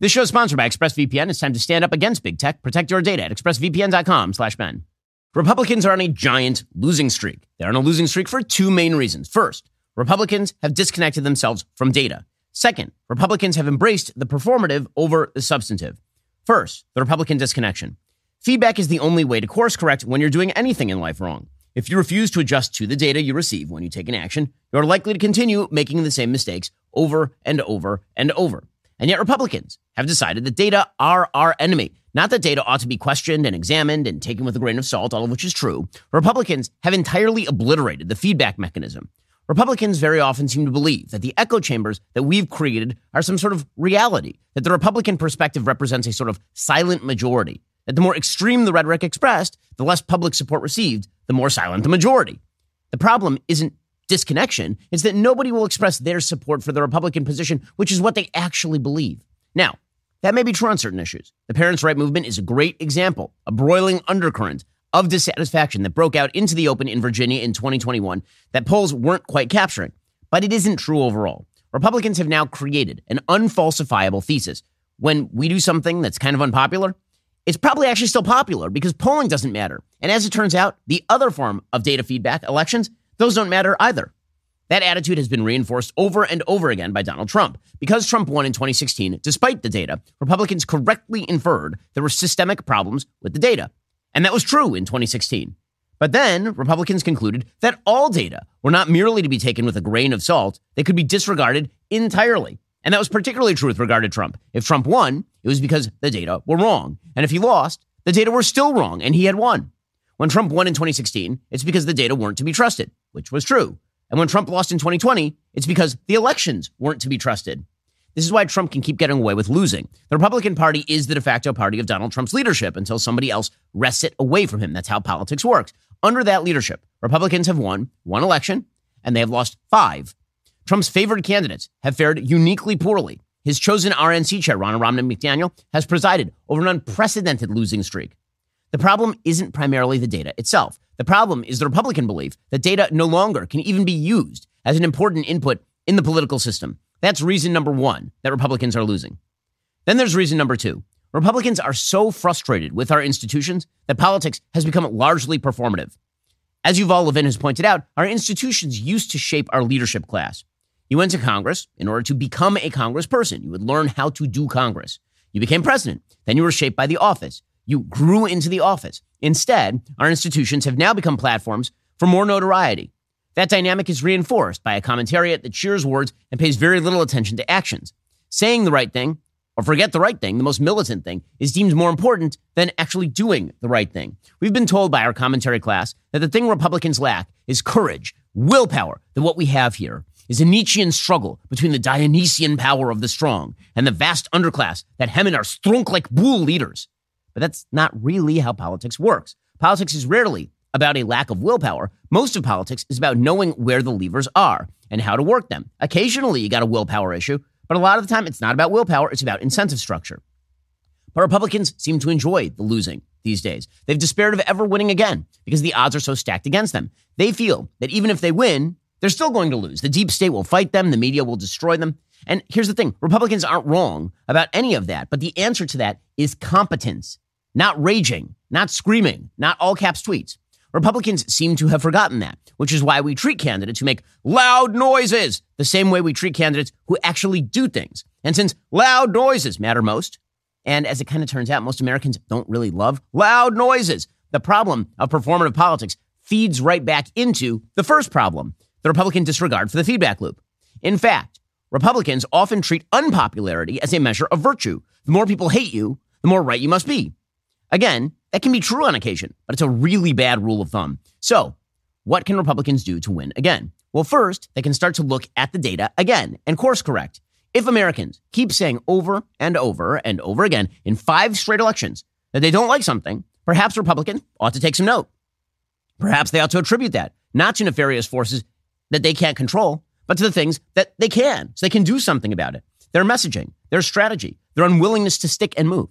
This show is sponsored by ExpressVPN. It's time to stand up against big tech. Protect your data at expressvpn.com slash. Republicans are on a giant losing streak. They're on a losing streak for two main reasons. First, Republicans have disconnected themselves from data. Second, Republicans have embraced the performative over the substantive. First, the Republican disconnection. Feedback is the only way to course correct when you're doing anything in life wrong. If you refuse to adjust to the data you receive when you take an action, you're likely to continue making the same mistakes over and over and over. And yet Republicans have decided that data are our enemy. Not that data ought to be questioned and examined and taken with a grain of salt, all of which is true. Republicans have entirely obliterated the feedback mechanism. Republicans very often seem to believe that the echo chambers that we've created are some sort of reality, that the Republican perspective represents a sort of silent majority, that the more extreme the rhetoric expressed, the less public support received, the more silent the majority. The problem isn't disconnection is that nobody will express their support for the Republican position, which is what they actually believe. Now, that may be true on certain issues. The parents' right movement is a great example, a broiling undercurrent of dissatisfaction that broke out into the open in Virginia in 2021 that polls weren't quite capturing. But it isn't true overall. Republicans have now created an unfalsifiable thesis. When we do something that's kind of unpopular, it's probably actually still popular because polling doesn't matter. And as it turns out, the other form of data feedback, elections, those don't matter either. That attitude has been reinforced over and over again by Donald Trump. Because Trump won in 2016, despite the data, Republicans correctly inferred there were systemic problems with the data. And that was true in 2016. But then Republicans concluded that all data were not merely to be taken with a grain of salt, they could be disregarded entirely. And that was particularly true with regard to Trump. If Trump won, it was because the data were wrong. And if he lost, the data were still wrong and he had won. When Trump won in 2016, it's because the data weren't to be trusted, which was true. And when Trump lost in 2020, it's because the elections weren't to be trusted. This is why Trump can keep getting away with losing. The Republican Party is the de facto party of Donald Trump's leadership until somebody else wrests it away from him. That's how politics works. Under that leadership, Republicans have won one election and they have lost five. Trump's favored candidates have fared uniquely poorly. His chosen RNC chair, Ronna Romney McDaniel, has presided over an unprecedented losing streak. The problem isn't primarily the data itself. The problem is the Republican belief that data no longer can even be used as an important input in the political system. That's reason number one that Republicans are losing. Then there's reason number two. Republicans are so frustrated with our institutions that politics has become largely performative. As Yuval Levin has pointed out, our institutions used to shape our leadership class. You went to Congress in order to become a congressperson. You would learn how to do Congress. You became president. Then you were shaped by the office. You grew into the office. Instead, our institutions have now become platforms for more notoriety. That dynamic is reinforced by a commentariat that cheers words and pays very little attention to actions. Saying the right thing or forget the right thing, the most militant thing, is deemed more important than actually doing the right thing. We've been told by our commentary class that the thing Republicans lack is courage, willpower, that what we have here is a Nietzschean struggle between the Dionysian power of the strong and the vast underclass that hem in our strunk like bull leaders. But that's not really how politics works. Politics is rarely about a lack of willpower. Most of politics is about knowing where the levers are and how to work them. Occasionally, you got a willpower issue, but a lot of the time, it's not about willpower, it's about incentive structure. But Republicans seem to enjoy the losing these days. They've despaired of ever winning again because the odds are so stacked against them. They feel that even if they win, they're still going to lose. The deep state will fight them, the media will destroy them. And here's the thing Republicans aren't wrong about any of that, but the answer to that is competence not raging, not screaming, not all caps tweets. Republicans seem to have forgotten that, which is why we treat candidates who make loud noises the same way we treat candidates who actually do things. And since loud noises matter most, and as it kind of turns out, most Americans don't really love loud noises, the problem of performative politics feeds right back into the first problem the Republican disregard for the feedback loop. In fact, Republicans often treat unpopularity as a measure of virtue. The more people hate you, the more right you must be. Again, that can be true on occasion, but it's a really bad rule of thumb. So, what can Republicans do to win again? Well, first, they can start to look at the data again and course correct. If Americans keep saying over and over and over again in five straight elections that they don't like something, perhaps Republicans ought to take some note. Perhaps they ought to attribute that not to nefarious forces that they can't control, but to the things that they can, so they can do something about it. Their messaging, their strategy, their unwillingness to stick and move.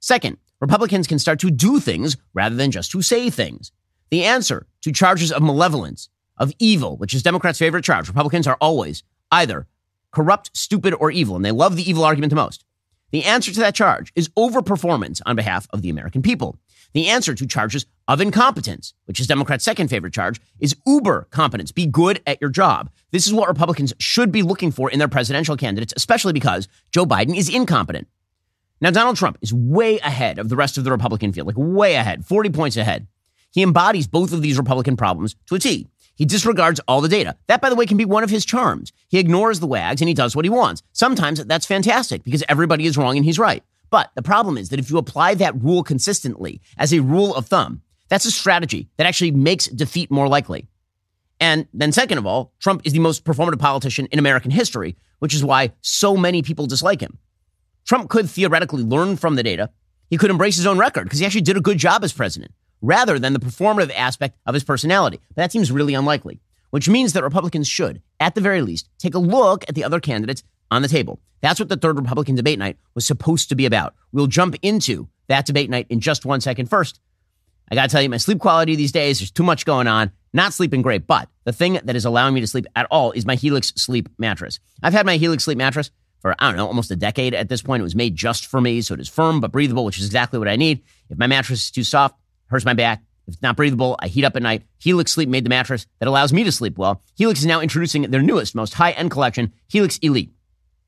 Second, Republicans can start to do things rather than just to say things. The answer to charges of malevolence, of evil, which is Democrats' favorite charge, Republicans are always either corrupt, stupid, or evil, and they love the evil argument the most. The answer to that charge is overperformance on behalf of the American people. The answer to charges of incompetence, which is Democrats' second favorite charge, is uber competence. Be good at your job. This is what Republicans should be looking for in their presidential candidates, especially because Joe Biden is incompetent. Now, Donald Trump is way ahead of the rest of the Republican field, like way ahead, 40 points ahead. He embodies both of these Republican problems to a T. He disregards all the data. That, by the way, can be one of his charms. He ignores the wags and he does what he wants. Sometimes that's fantastic because everybody is wrong and he's right. But the problem is that if you apply that rule consistently as a rule of thumb, that's a strategy that actually makes defeat more likely. And then, second of all, Trump is the most performative politician in American history, which is why so many people dislike him. Trump could theoretically learn from the data. He could embrace his own record because he actually did a good job as president rather than the performative aspect of his personality. But that seems really unlikely, which means that Republicans should, at the very least, take a look at the other candidates on the table. That's what the third Republican debate night was supposed to be about. We'll jump into that debate night in just one second. First, I got to tell you, my sleep quality these days, there's too much going on. Not sleeping great, but the thing that is allowing me to sleep at all is my Helix sleep mattress. I've had my Helix sleep mattress for, I don't know, almost a decade at this point. It was made just for me, so it is firm but breathable, which is exactly what I need. If my mattress is too soft, hurts my back. If it's not breathable, I heat up at night. Helix Sleep made the mattress that allows me to sleep well. Helix is now introducing their newest, most high end collection, Helix Elite.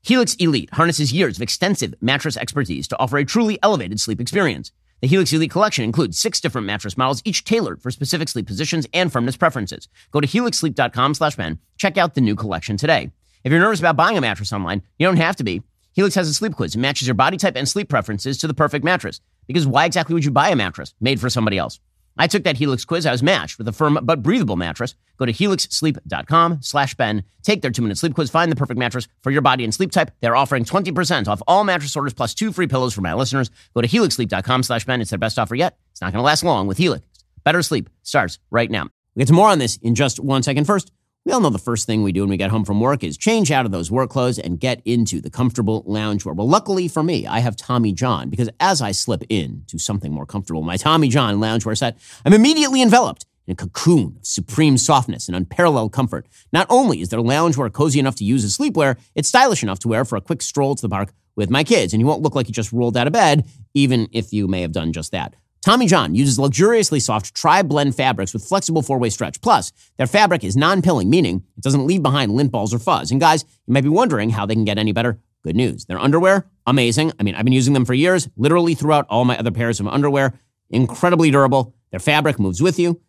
Helix Elite harnesses years of extensive mattress expertise to offer a truly elevated sleep experience. The Helix Elite collection includes six different mattress models, each tailored for specific sleep positions and firmness preferences. Go to helixsleep.com slash Ben. Check out the new collection today. If you're nervous about buying a mattress online, you don't have to be. Helix has a sleep quiz. It matches your body type and sleep preferences to the perfect mattress. Because why exactly would you buy a mattress made for somebody else? I took that Helix quiz. I was matched with a firm but breathable mattress. Go to helixsleep.com slash Ben. Take their two-minute sleep quiz. Find the perfect mattress for your body and sleep type. They're offering 20% off all mattress orders plus two free pillows for my listeners. Go to helixsleep.com slash Ben. It's their best offer yet. It's not going to last long with Helix. Better sleep starts right now. We'll get to more on this in just one second. First, we all know the first thing we do when we get home from work is change out of those work clothes and get into the comfortable loungewear. Well, luckily for me, I have Tommy John because as I slip in to something more comfortable, my Tommy John loungewear set, I'm immediately enveloped in a cocoon of supreme softness and unparalleled comfort. Not only is their loungewear cozy enough to use as sleepwear, it's stylish enough to wear for a quick stroll to the park with my kids, and you won't look like you just rolled out of bed, even if you may have done just that. Tommy John uses luxuriously soft tri-blend fabrics with flexible four-way stretch. Plus, their fabric is non-pilling, meaning it doesn't leave behind lint balls or fuzz. And guys, you might be wondering how they can get any better. Good news. Their underwear, amazing. I mean, I've been using them for years, literally throughout all my other pairs of underwear. Incredibly durable. Their fabric moves with you.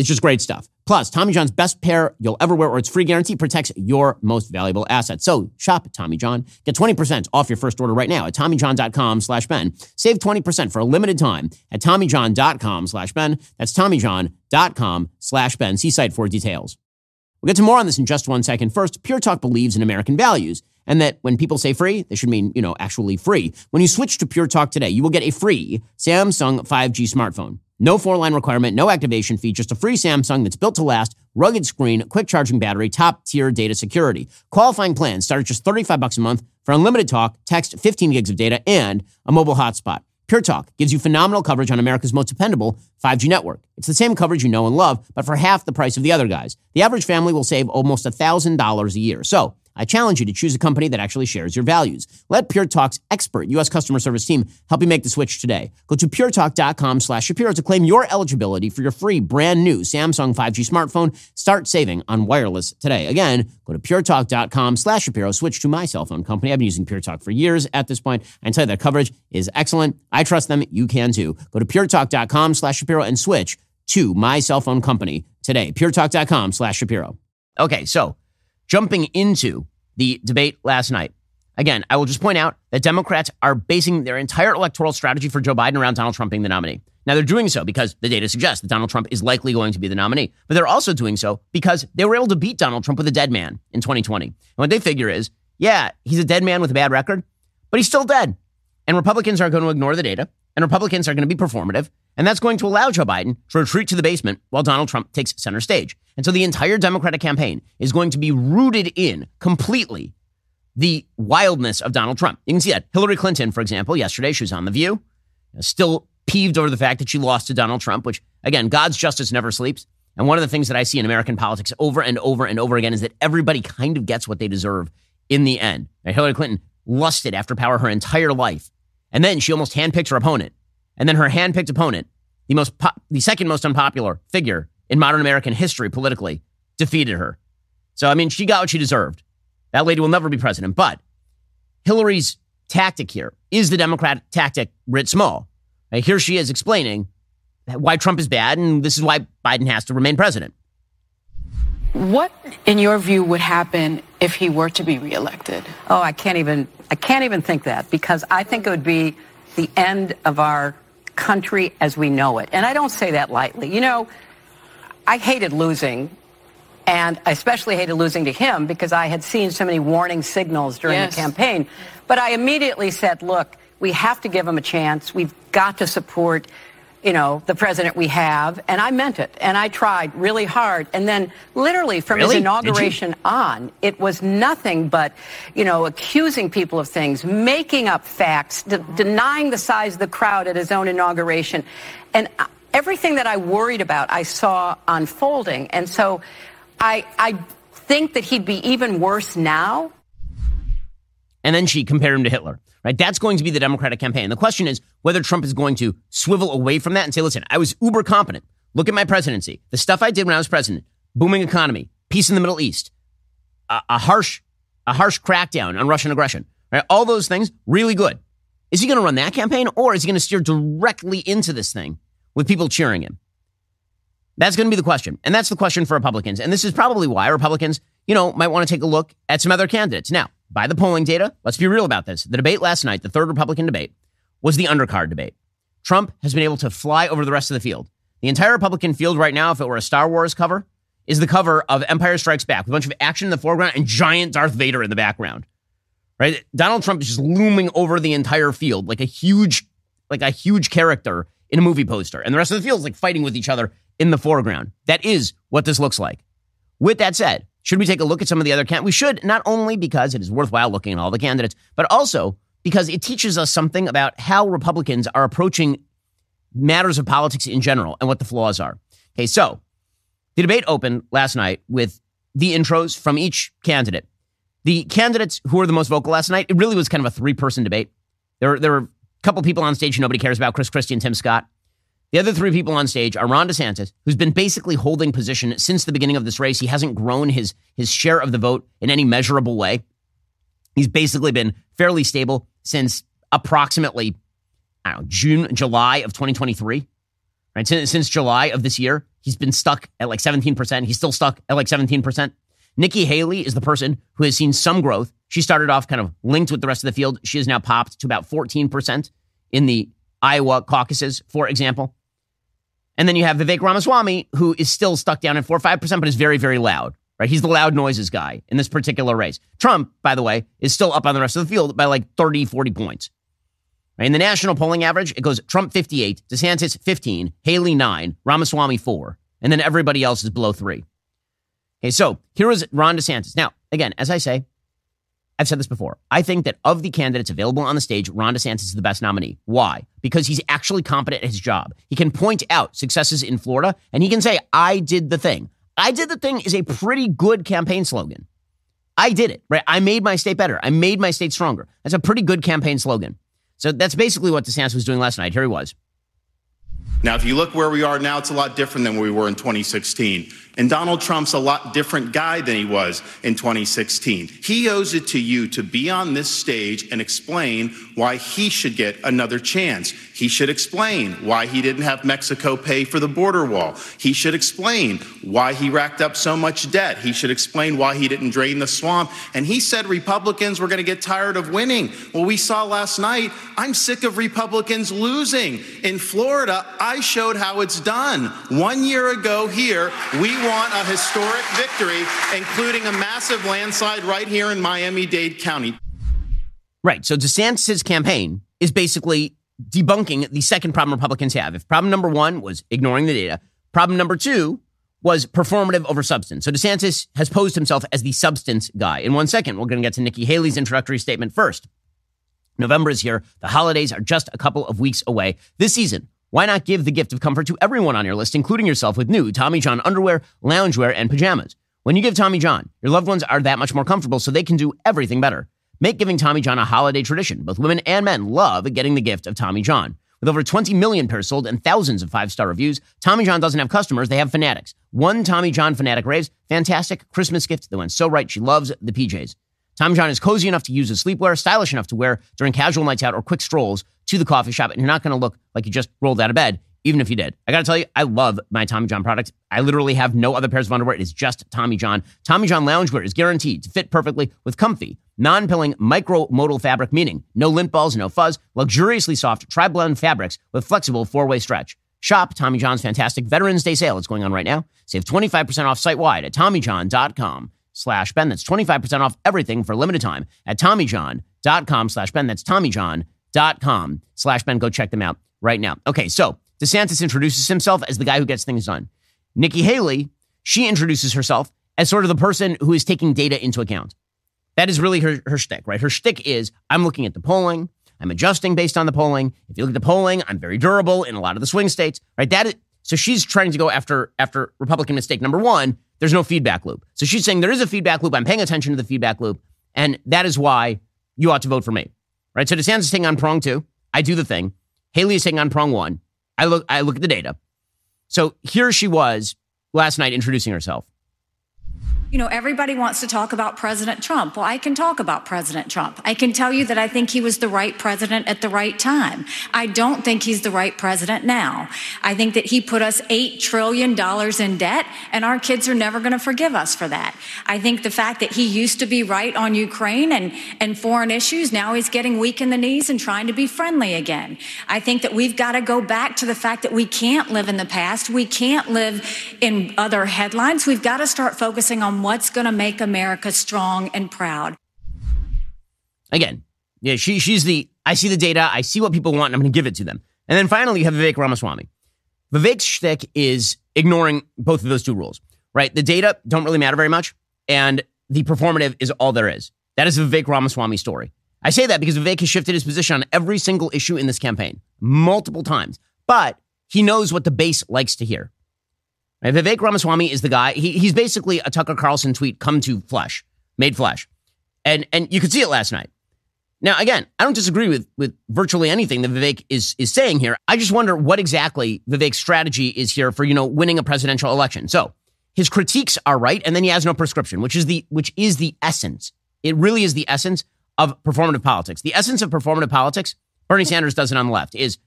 It's just great stuff. Plus, Tommy John's best pair you'll ever wear or its free guarantee protects your most valuable asset. So shop Tommy John. Get 20% off your first order right now at TommyJohn.com slash Ben. Save 20% for a limited time at TommyJohn.com slash Ben. That's TommyJohn.com slash Ben. See site for details. We'll get to more on this in just one second. First, Pure Talk believes in American values and that when people say free, they should mean, you know, actually free. When you switch to Pure Talk today, you will get a free Samsung 5G smartphone. No four line requirement, no activation fee, just a free Samsung that's built to last, rugged screen, quick charging battery, top tier data security. Qualifying plans start at just 35 bucks a month for unlimited talk, text, 15 gigs of data, and a mobile hotspot. Pure Talk gives you phenomenal coverage on America's most dependable 5G network. It's the same coverage you know and love, but for half the price of the other guys. The average family will save almost $1,000 a year. So, I challenge you to choose a company that actually shares your values. Let Pure Talk's expert U.S. customer service team help you make the switch today. Go to puretalk.com slash Shapiro to claim your eligibility for your free brand new Samsung 5G smartphone. Start saving on wireless today. Again, go to puretalk.com slash Shapiro. Switch to my cell phone company. I've been using Pure Talk for years at this point. I can tell you that coverage is excellent. I trust them. You can too. Go to puretalk.com slash Shapiro and switch to my cell phone company today. puretalk.com slash Shapiro. Okay, so jumping into the debate last night. Again, I will just point out that Democrats are basing their entire electoral strategy for Joe Biden around Donald Trump being the nominee. Now, they're doing so because the data suggests that Donald Trump is likely going to be the nominee, but they're also doing so because they were able to beat Donald Trump with a dead man in 2020. And what they figure is, yeah, he's a dead man with a bad record, but he's still dead. And Republicans are going to ignore the data, and Republicans are going to be performative, and that's going to allow Joe Biden to retreat to the basement while Donald Trump takes center stage. And so the entire Democratic campaign is going to be rooted in completely the wildness of Donald Trump. You can see that. Hillary Clinton, for example, yesterday, she was on The View, still peeved over the fact that she lost to Donald Trump, which, again, God's justice never sleeps. And one of the things that I see in American politics over and over and over again is that everybody kind of gets what they deserve in the end. Hillary Clinton lusted after power her entire life. And then she almost handpicked her opponent. And then her handpicked opponent, the most po- the second most unpopular figure in modern American history politically, defeated her. So I mean, she got what she deserved. That lady will never be president. But Hillary's tactic here is the Democrat tactic writ small. Right, here she is explaining why Trump is bad, and this is why Biden has to remain president. What, in your view, would happen if he were to be reelected? Oh, I can't even I can't even think that because I think it would be the end of our country as we know it. And I don't say that lightly. You know, I hated losing and I especially hated losing to him because I had seen so many warning signals during yes. the campaign. But I immediately said, look, we have to give him a chance. We've got to support you know, the president we have. And I meant it. And I tried really hard. And then literally from really? his inauguration on, it was nothing but, you know, accusing people of things, making up facts, de- denying the size of the crowd at his own inauguration. And uh, everything that I worried about, I saw unfolding. And so I, I think that he'd be even worse now. And then she compared him to Hitler right? That's going to be the Democratic campaign. The question is whether Trump is going to swivel away from that and say, listen, I was uber competent. Look at my presidency. The stuff I did when I was president, booming economy, peace in the Middle East, a, a harsh, a harsh crackdown on Russian aggression, right? All those things, really good. Is he going to run that campaign or is he going to steer directly into this thing with people cheering him? That's going to be the question. And that's the question for Republicans. And this is probably why Republicans, you know, might want to take a look at some other candidates. Now, by the polling data, let's be real about this. The debate last night, the third Republican debate, was the undercard debate. Trump has been able to fly over the rest of the field. The entire Republican field right now, if it were a Star Wars cover, is the cover of Empire Strikes Back with a bunch of action in the foreground and giant Darth Vader in the background. Right? Donald Trump is just looming over the entire field like a huge, like a huge character in a movie poster. And the rest of the field is like fighting with each other in the foreground. That is what this looks like. With that said, should we take a look at some of the other candidates? We should, not only because it is worthwhile looking at all the candidates, but also because it teaches us something about how Republicans are approaching matters of politics in general and what the flaws are. Okay, so the debate opened last night with the intros from each candidate. The candidates who were the most vocal last night, it really was kind of a three person debate. There, there were a couple people on stage who nobody cares about Chris Christie and Tim Scott. The other three people on stage are Ron DeSantis, who's been basically holding position since the beginning of this race. He hasn't grown his, his share of the vote in any measurable way. He's basically been fairly stable since approximately, I don't know, June, July of 2023. Right? Since, since July of this year, he's been stuck at like 17%. He's still stuck at like 17%. Nikki Haley is the person who has seen some growth. She started off kind of linked with the rest of the field. She has now popped to about 14% in the Iowa caucuses, for example. And then you have Vivek Ramaswamy, who is still stuck down at 4 or 5%, but is very, very loud, right? He's the loud noises guy in this particular race. Trump, by the way, is still up on the rest of the field by like 30, 40 points. Right? In the national polling average, it goes Trump 58, DeSantis 15, Haley 9, Ramaswamy 4, and then everybody else is below 3. Okay, so here is Ron DeSantis. Now, again, as I say, I've said this before. I think that of the candidates available on the stage, Ron DeSantis is the best nominee. Why? Because he's actually competent at his job. He can point out successes in Florida and he can say, I did the thing. I did the thing is a pretty good campaign slogan. I did it, right? I made my state better. I made my state stronger. That's a pretty good campaign slogan. So that's basically what DeSantis was doing last night. Here he was. Now, if you look where we are now, it's a lot different than we were in 2016. And Donald Trump's a lot different guy than he was in 2016. He owes it to you to be on this stage and explain why he should get another chance. He should explain why he didn't have Mexico pay for the border wall. He should explain why he racked up so much debt. He should explain why he didn't drain the swamp. And he said Republicans were going to get tired of winning. Well, we saw last night, I'm sick of Republicans losing. In Florida, showed how it's done. One year ago here, we want a historic victory, including a massive landslide right here in Miami Dade County. Right. So DeSantis' campaign is basically debunking the second problem Republicans have. If problem number one was ignoring the data, problem number two was performative over substance. So DeSantis has posed himself as the substance guy. In one second, we're going to get to Nikki Haley's introductory statement first. November is here. The holidays are just a couple of weeks away. This season, why not give the gift of comfort to everyone on your list, including yourself, with new Tommy John underwear, loungewear, and pajamas? When you give Tommy John, your loved ones are that much more comfortable so they can do everything better. make giving Tommy John a holiday tradition. Both women and men love getting the gift of Tommy John. With over 20 million pairs sold and thousands of five star reviews, Tommy John doesn't have customers, they have fanatics. One Tommy John fanatic raves, fantastic Christmas gift that went so right, she loves the PJs. Tommy John is cozy enough to use as sleepwear, stylish enough to wear during casual nights out or quick strolls to the coffee shop, and you're not going to look like you just rolled out of bed, even if you did. I got to tell you, I love my Tommy John products. I literally have no other pairs of underwear. It is just Tommy John. Tommy John loungewear is guaranteed to fit perfectly with comfy, non-pilling micro-modal fabric, meaning no lint balls, no fuzz, luxuriously soft tri-blend fabrics with flexible four-way stretch. Shop Tommy John's fantastic Veterans Day sale. It's going on right now. Save 25% off site-wide at TommyJohn.com slash Ben. That's 25% off everything for limited time at TommyJohn.com slash Ben. That's TommyJohn.com slash Ben. Go check them out right now. Okay, so DeSantis introduces himself as the guy who gets things done. Nikki Haley, she introduces herself as sort of the person who is taking data into account. That is really her, her shtick, right? Her shtick is I'm looking at the polling. I'm adjusting based on the polling. If you look at the polling, I'm very durable in a lot of the swing states, right? That is, so she's trying to go after after Republican mistake number one. There's no feedback loop. So she's saying there is a feedback loop. I'm paying attention to the feedback loop, and that is why you ought to vote for me, right? So DeSantis is taking on prong two. I do the thing. Haley is taking on prong one. I look I look at the data. So here she was last night introducing herself. You know, everybody wants to talk about President Trump. Well, I can talk about President Trump. I can tell you that I think he was the right president at the right time. I don't think he's the right president now. I think that he put us $8 trillion in debt, and our kids are never going to forgive us for that. I think the fact that he used to be right on Ukraine and, and foreign issues, now he's getting weak in the knees and trying to be friendly again. I think that we've got to go back to the fact that we can't live in the past. We can't live in other headlines. We've got to start focusing on what's going to make America strong and proud. Again, yeah, she she's the I see the data, I see what people want, and I'm going to give it to them. And then finally, you have Vivek Ramaswamy. Vivek's shtick is ignoring both of those two rules, right? The data don't really matter very much, and the performative is all there is. That is Vivek Ramaswamy story. I say that because Vivek has shifted his position on every single issue in this campaign multiple times, but he knows what the base likes to hear. Vivek Ramaswamy is the guy. He, he's basically a Tucker Carlson tweet come to flesh, made flesh, and and you could see it last night. Now, again, I don't disagree with with virtually anything that Vivek is is saying here. I just wonder what exactly Vivek's strategy is here for you know winning a presidential election. So his critiques are right, and then he has no prescription, which is the which is the essence. It really is the essence of performative politics. The essence of performative politics. Bernie Sanders does it on the left. Is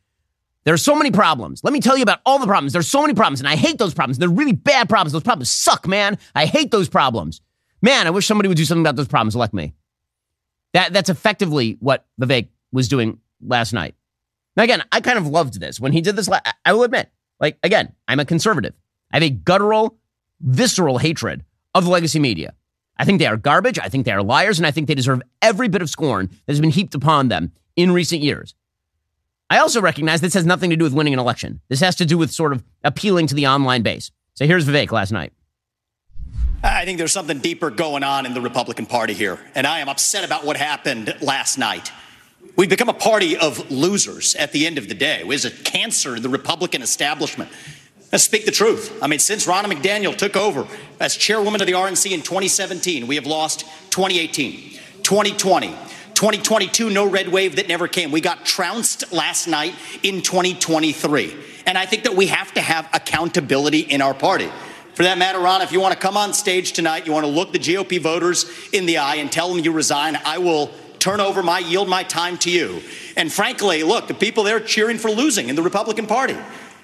there are so many problems. Let me tell you about all the problems. There's so many problems, and I hate those problems. They're really bad problems. Those problems suck, man. I hate those problems. Man, I wish somebody would do something about those problems. like me. That that's effectively what Vivek was doing last night. Now, again, I kind of loved this when he did this. I will admit, like again, I'm a conservative. I have a guttural, visceral hatred of the legacy media. I think they are garbage. I think they are liars, and I think they deserve every bit of scorn that has been heaped upon them in recent years. I also recognize this has nothing to do with winning an election. This has to do with sort of appealing to the online base. So here's Vivek last night. I think there's something deeper going on in the Republican Party here, and I am upset about what happened last night. We've become a party of losers at the end of the day. It was a cancer in the Republican establishment. Let's speak the truth. I mean, since Ronna McDaniel took over as chairwoman of the RNC in 2017, we have lost 2018, 2020, 2022, no red wave that never came. We got trounced last night in 2023. And I think that we have to have accountability in our party. For that matter, Ron, if you want to come on stage tonight, you want to look the GOP voters in the eye and tell them you resign, I will turn over my, yield my time to you. And frankly, look, the people there cheering for losing in the Republican Party.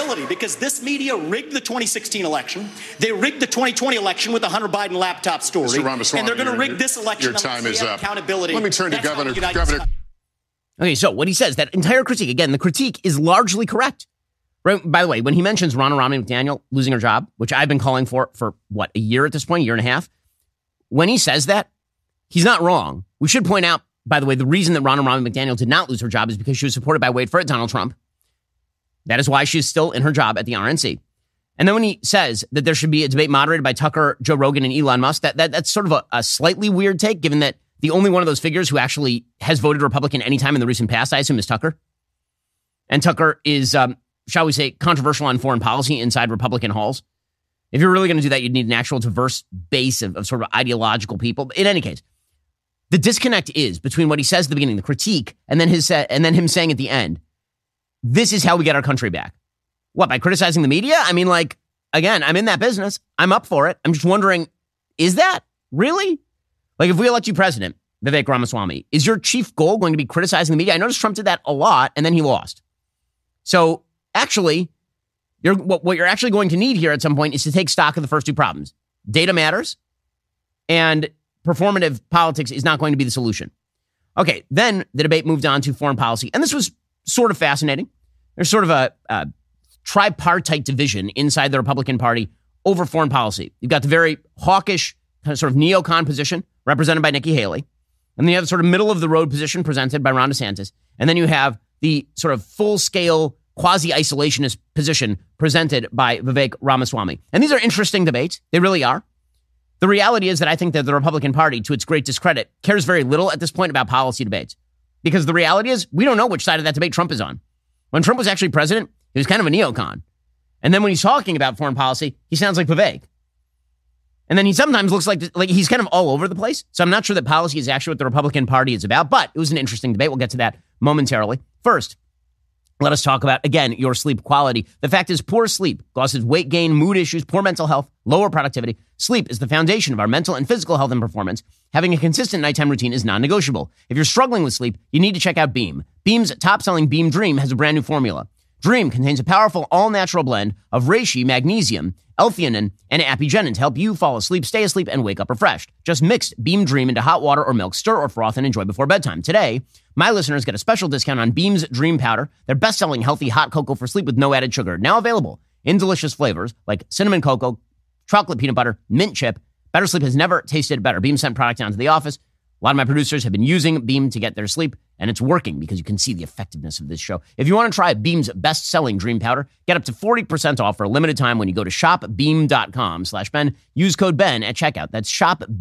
accountability accountability because this media rigged the 2016 election. They rigged the 2020 election with the Hunter Biden laptop story. and they're going to rig this election. Your time is up. Accountability. Let me turn to That's Governor. Governor. Okay, so what he says, that entire critique, again, the critique is largely correct. Right, by the way, when he mentions Ronna Romney McDaniel losing her job, which I've been calling for for what, a year at this point, a year and a half, when he says that, he's not wrong. We should point out, by the way, the reason that Ronna Romney McDaniel did not lose her job is because she was supported by, wait for it, Donald Trump. That is why she's still in her job at the RNC. And then when he says that there should be a debate moderated by Tucker, Joe Rogan, and Elon Musk, that, that that's sort of a, a slightly weird take, given that the only one of those figures who actually has voted Republican anytime in the recent past, I assume, is Tucker. And Tucker is, um, shall we say, controversial on foreign policy inside Republican halls. If you're really going to do that, you'd need an actual diverse base of, of sort of ideological people. In any case, the disconnect is between what he says at the beginning, the critique, and then his and then him saying at the end, "This is how we get our country back." What by criticizing the media? I mean, like again, I'm in that business. I'm up for it. I'm just wondering, is that really like if we elect you president, Vivek Ramaswamy, is your chief goal going to be criticizing the media? I noticed Trump did that a lot, and then he lost. So actually, you're, what, what you're actually going to need here at some point is to take stock of the first two problems. Data matters, and performative politics is not going to be the solution. Okay, then the debate moved on to foreign policy, and this was sort of fascinating. There's sort of a, a tripartite division inside the Republican Party over foreign policy. You've got the very hawkish, sort of neocon position represented by Nikki Haley, and then you have sort of middle of the road position presented by Ron DeSantis, and then you have the sort of full scale quasi isolationist position presented by Vivek Ramaswamy. And these are interesting debates. They really are. The reality is that I think that the Republican Party, to its great discredit, cares very little at this point about policy debates. Because the reality is, we don't know which side of that debate Trump is on. When Trump was actually president, he was kind of a neocon. And then when he's talking about foreign policy, he sounds like Vivek. And then he sometimes looks like like he's kind of all over the place. So I'm not sure that policy is actually what the Republican Party is about, but it was an interesting debate. We'll get to that momentarily. First, let us talk about, again, your sleep quality. The fact is, poor sleep causes weight gain, mood issues, poor mental health, lower productivity. Sleep is the foundation of our mental and physical health and performance. Having a consistent nighttime routine is non negotiable. If you're struggling with sleep, you need to check out Beam. Beam's top selling Beam Dream has a brand new formula. Dream contains a powerful all natural blend of reishi, magnesium, L-theanine, and apigenin to help you fall asleep, stay asleep, and wake up refreshed. Just mix Beam Dream into hot water or milk, stir or froth, and enjoy before bedtime. Today, my listeners get a special discount on Beam's Dream Powder, their best-selling healthy hot cocoa for sleep with no added sugar. Now available in delicious flavors like cinnamon cocoa, chocolate peanut butter, mint chip. Better sleep has never tasted better. Beam sent product down to the office. A lot of my producers have been using Beam to get their sleep, and it's working because you can see the effectiveness of this show. If you want to try Beam's best-selling Dream Powder, get up to 40% off for a limited time when you go to shopbeam.com slash Ben. Use code Ben at checkout. That's shopbeam.com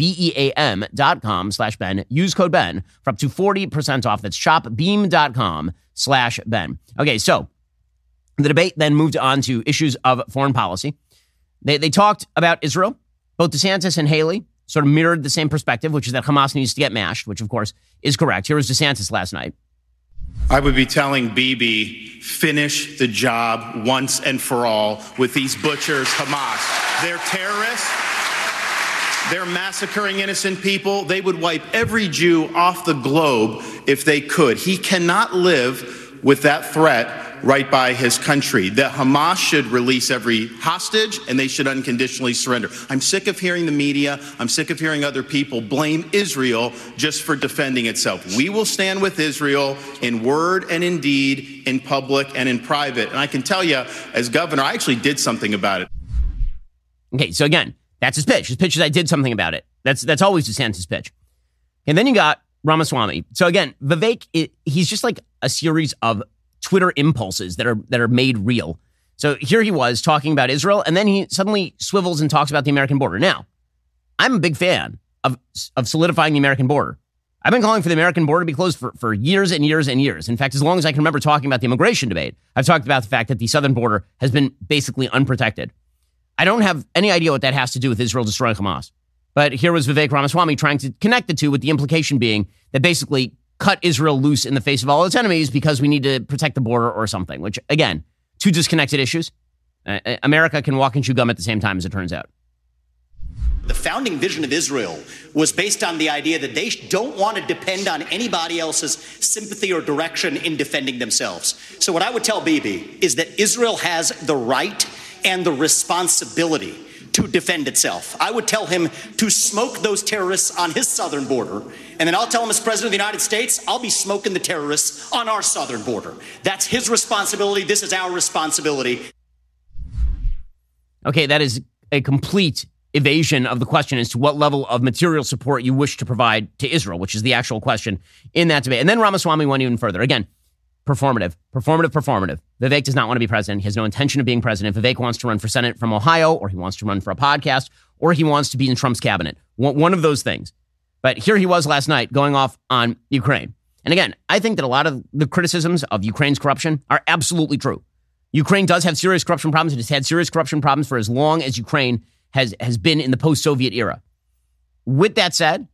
slash Ben. Use code Ben for up to 40% off. That's shopbeam.com slash Ben. Okay, so the debate then moved on to issues of foreign policy. They, they talked about Israel. Both DeSantis and Haley sort of mirrored the same perspective, which is that Hamas needs to get mashed, which of course is correct. Here was DeSantis last night. I would be telling Bibi, finish the job once and for all with these butchers, Hamas. They're terrorists. They're massacring innocent people. They would wipe every Jew off the globe if they could. He cannot live with that threat right by his country. That Hamas should release every hostage and they should unconditionally surrender. I'm sick of hearing the media, I'm sick of hearing other people blame Israel just for defending itself. We will stand with Israel in word and in deed, in public and in private. And I can tell you, as governor, I actually did something about it. Okay, so again, that's his pitch. His pitch is I did something about it. That's that's always DeSantis' pitch. And then you got Ramaswamy. So again, Vivek, it, he's just like a series of Twitter impulses that are that are made real. So here he was talking about Israel, and then he suddenly swivels and talks about the American border. Now, I'm a big fan of of solidifying the American border. I've been calling for the American border to be closed for, for years and years and years. In fact, as long as I can remember talking about the immigration debate, I've talked about the fact that the southern border has been basically unprotected. I don't have any idea what that has to do with Israel destroying Hamas. But here was Vivek Ramaswamy trying to connect the two with the implication being that basically cut Israel loose in the face of all its enemies because we need to protect the border or something, which, again, two disconnected issues. Uh, America can walk and chew gum at the same time, as it turns out. The founding vision of Israel was based on the idea that they don't want to depend on anybody else's sympathy or direction in defending themselves. So, what I would tell Bibi is that Israel has the right and the responsibility to defend itself. I would tell him to smoke those terrorists on his southern border, and then I'll tell him, as President of the United States, I'll be smoking the terrorists on our southern border. That's his responsibility. This is our responsibility. Okay, that is a complete evasion of the question as to what level of material support you wish to provide to Israel, which is the actual question in that debate. And then Ramaswamy went even further. Again, performative, performative, performative. Vivek does not want to be president. He has no intention of being president. Vivek wants to run for Senate from Ohio, or he wants to run for a podcast, or he wants to be in Trump's cabinet. One of those things. But here he was last night going off on Ukraine. And again, I think that a lot of the criticisms of Ukraine's corruption are absolutely true. Ukraine does have serious corruption problems. It has had serious corruption problems for as long as Ukraine has, has been in the post Soviet era. With that said,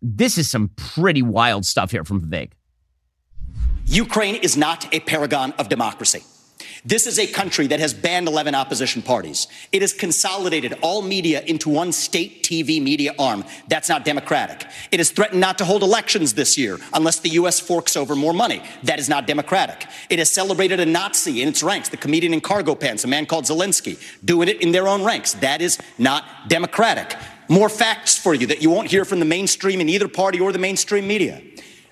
this is some pretty wild stuff here from Vivek. Ukraine is not a paragon of democracy. This is a country that has banned 11 opposition parties. It has consolidated all media into one state TV media arm. That's not democratic. It has threatened not to hold elections this year unless the U.S. forks over more money. That is not democratic. It has celebrated a Nazi in its ranks, the comedian in cargo pants, a man called Zelensky, doing it in their own ranks. That is not democratic. More facts for you that you won't hear from the mainstream in either party or the mainstream media.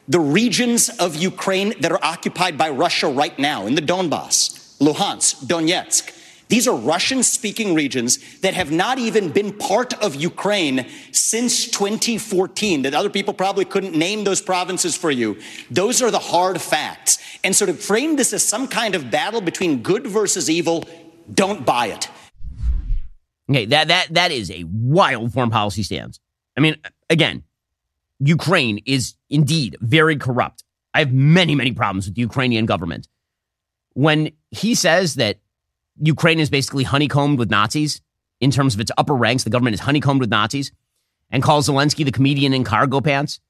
The regions of Ukraine that are occupied by Russia right now in the Donbass, Luhansk, Donetsk. These are Russian speaking regions that have not even been part of Ukraine since 2014, that other people probably couldn't name those provinces for you. Those are the hard facts. And so to frame this as some kind of battle between good versus evil, don't buy it. Okay, that, that, that is a wild foreign policy stance. I mean, again, Ukraine is indeed very corrupt. I have many, many problems with the Ukrainian government when he says that Ukraine is basically honeycombed with Nazis in terms of its upper ranks, the government is honeycombed with Nazis, and calls Zelensky the comedian in cargo pants.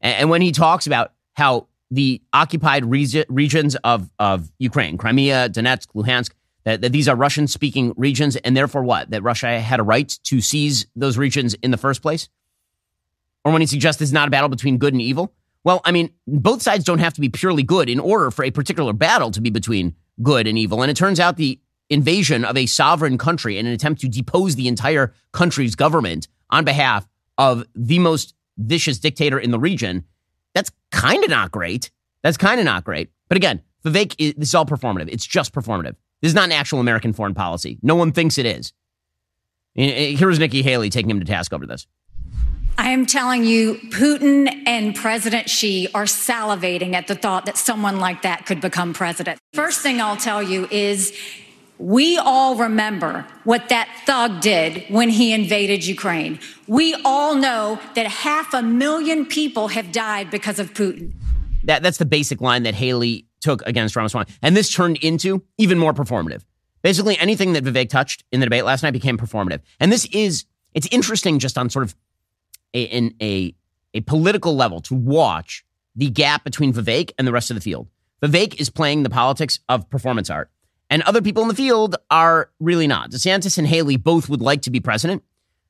And when he talks about how the occupied regions of, of Ukraine, Crimea, Donetsk, Luhansk, that, that these are Russian speaking regions, and therefore what? That Russia had a right to seize those regions in the first place? Or when he suggests it's not a battle between good and evil? Well, I mean, both sides don't have to be purely good in order for a particular battle to be between good and evil. And it turns out the invasion of a sovereign country in an attempt to depose the entire country's government on behalf of the most vicious dictator in the region, that's kind of not great. That's kind of not great. But again, Vivek, is, this is all performative. It's just performative. This is not an actual American foreign policy. No one thinks it is. Eh, eh, Here's Nikki Haley taking him to task over this. I am telling you, Putin and President Xi are salivating at the thought that someone like that could become president. First thing I'll tell you is we all remember what that thug did when he invaded Ukraine. We all know that half a million people have died because of Putin. That, that's the basic line that Haley took against Ramaswamy. And this turned into even more performative. Basically, anything that Vivek touched in the debate last night became performative. And this is, it's interesting just on sort of a, in a, a political level to watch the gap between Vivek and the rest of the field. Vivek is playing the politics of performance art, and other people in the field are really not. DeSantis and Haley both would like to be president.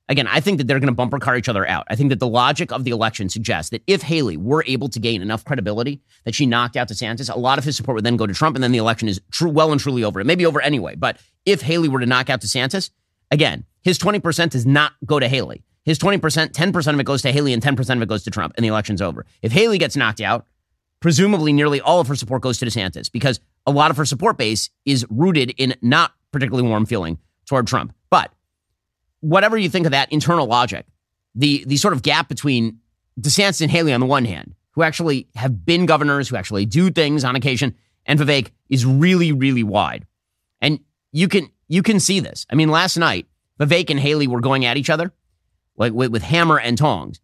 Again, I think that they're going to bumper car each other out. I think that the logic of the election suggests that if Haley were able to gain enough credibility that she knocked out DeSantis, a lot of his support would then go to Trump, and then the election is true, well and truly over. It may be over anyway, but if Haley were to knock out DeSantis, again, his 20% does not go to Haley. His 20%, 10% of it goes to Haley and 10% of it goes to Trump, and the election's over. If Haley gets knocked out, presumably nearly all of her support goes to DeSantis because a lot of her support base is rooted in not particularly warm feeling toward Trump. But whatever you think of that internal logic, the, the sort of gap between DeSantis and Haley on the one hand, who actually have been governors, who actually do things on occasion, and Vivek is really, really wide. And you can you can see this. I mean, last night, Vivek and Haley were going at each other like with, with hammer and tongs.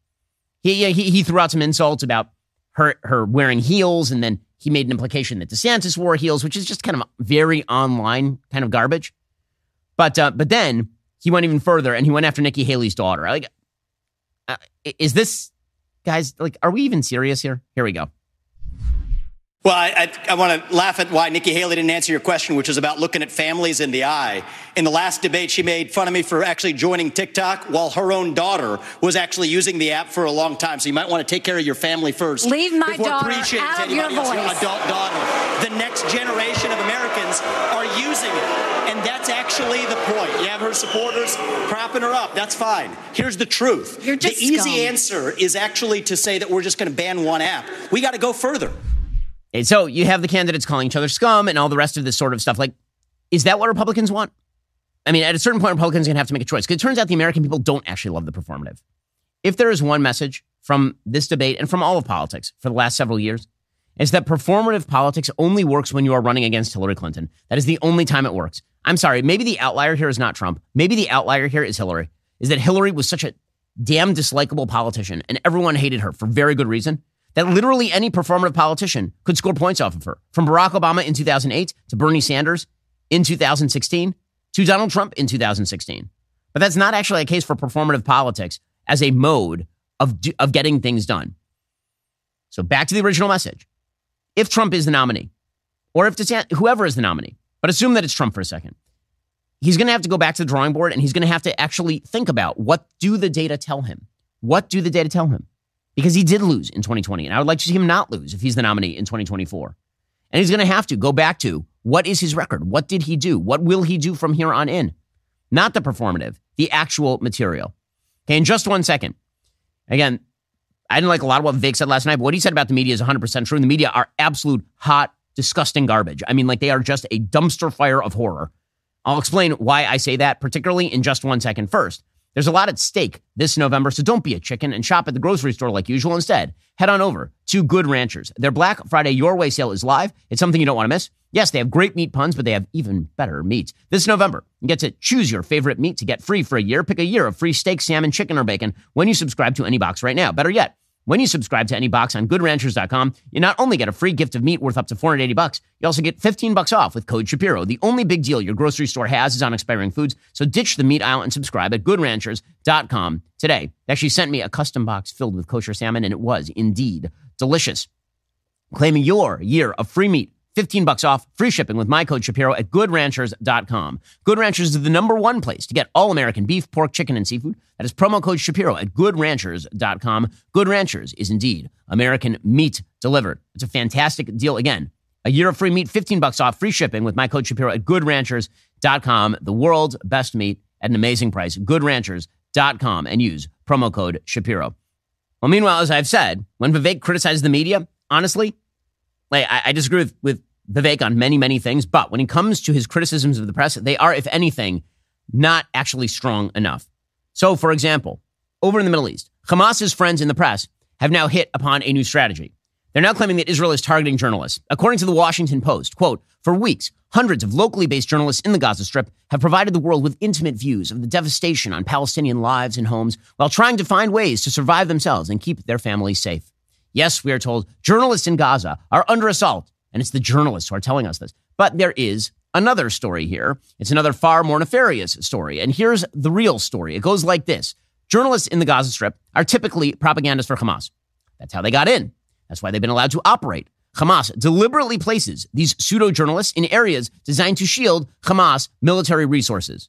He, he, he threw out some insults about her, her wearing heels, and then he made an implication that DeSantis wore heels, which is just kind of very online kind of garbage. But, uh, but then he went even further and he went after Nikki Haley's daughter. Like, uh, is this, guys, like, are we even serious here? Here we go. Well, I, I, I want to laugh at why Nikki Haley didn't answer your question, which is about looking at families in the eye. In the last debate, she made fun of me for actually joining TikTok while her own daughter was actually using the app for a long time. So you might want to take care of your family first. Leave my daughter out to of your voice. adult daughter. The next generation of Americans are using it. And that's actually the point. You have her supporters propping her up. That's fine. Here's the truth. You're just the easy scum. answer is actually to say that we're just going to ban one app. We got to go further. Okay, so you have the candidates calling each other scum and all the rest of this sort of stuff. Like, is that what Republicans want? I mean, at a certain point, Republicans are going to have to make a choice because it turns out the American people don't actually love the performative. If there is one message from this debate and from all of politics for the last several years, is that performative politics only works when you are running against Hillary Clinton. That is the only time it works. I'm sorry, maybe the outlier here is not Trump. Maybe the outlier here is Hillary. Is that Hillary was such a damn dislikable politician and everyone hated her for very good reason that literally any performative politician could score points off of her. From Barack Obama in 2008 to Bernie Sanders in 2016 to Donald Trump in 2016. But that's not actually a case for performative politics as a mode of, of getting things done. So back to the original message. If Trump is the nominee, or if whoever is the nominee, but assume that it's Trump for a second, he's going to have to go back to the drawing board and he's going to have to actually think about what do the data tell him? What do the data tell him? Because he did lose in 2020, and I would like to see him not lose if he's the nominee in 2024. And he's going to have to go back to what is his record? What did he do? What will he do from here on in? Not the performative, the actual material. Okay, in just one second. Again, I didn't like a lot of what Vivek said last night, but what he said about the media is 100% true. And the media are absolute hot, disgusting garbage. I mean, like they are just a dumpster fire of horror. I'll explain why I say that, particularly in just one second. First, there's a lot at stake this November, so don't be a chicken and shop at the grocery store like usual. Instead, head on over to Good Ranchers. Their Black Friday Your Way sale is live. It's something you don't want to miss. Yes, they have great meat puns, but they have even better meats. This November, you get to choose your favorite meat to get free for a year. Pick a year of free steak, salmon, chicken, or bacon when you subscribe to any box right now. Better yet, when you subscribe to any box on goodranchers.com, you not only get a free gift of meat worth up to 480 bucks, you also get 15 bucks off with code Shapiro. The only big deal your grocery store has is on expiring foods, so ditch the meat aisle and subscribe at goodranchers.com today. They actually sent me a custom box filled with kosher salmon, and it was indeed delicious. Claiming your year of free meat 15 bucks off, free shipping with my code Shapiro at goodranchers.com. Good Ranchers is the number one place to get all American beef, pork, chicken, and seafood. That is promo code Shapiro at goodranchers.com. Good Ranchers is indeed American meat delivered. It's a fantastic deal. Again, a year of free meat, 15 bucks off, free shipping with my code Shapiro at goodranchers.com. The world's best meat at an amazing price. Goodranchers.com and use promo code Shapiro. Well, meanwhile, as I've said, when Vivek criticizes the media, honestly, like I, I disagree with, with Vivek on many, many things, but when it comes to his criticisms of the press, they are, if anything, not actually strong enough. So, for example, over in the Middle East, Hamas's friends in the press have now hit upon a new strategy. They're now claiming that Israel is targeting journalists. According to the Washington Post, quote, for weeks, hundreds of locally based journalists in the Gaza Strip have provided the world with intimate views of the devastation on Palestinian lives and homes while trying to find ways to survive themselves and keep their families safe. Yes, we are told journalists in Gaza are under assault, and it's the journalists who are telling us this. But there is another story here. It's another far more nefarious story. And here's the real story. It goes like this Journalists in the Gaza Strip are typically propagandists for Hamas. That's how they got in. That's why they've been allowed to operate. Hamas deliberately places these pseudo journalists in areas designed to shield Hamas military resources.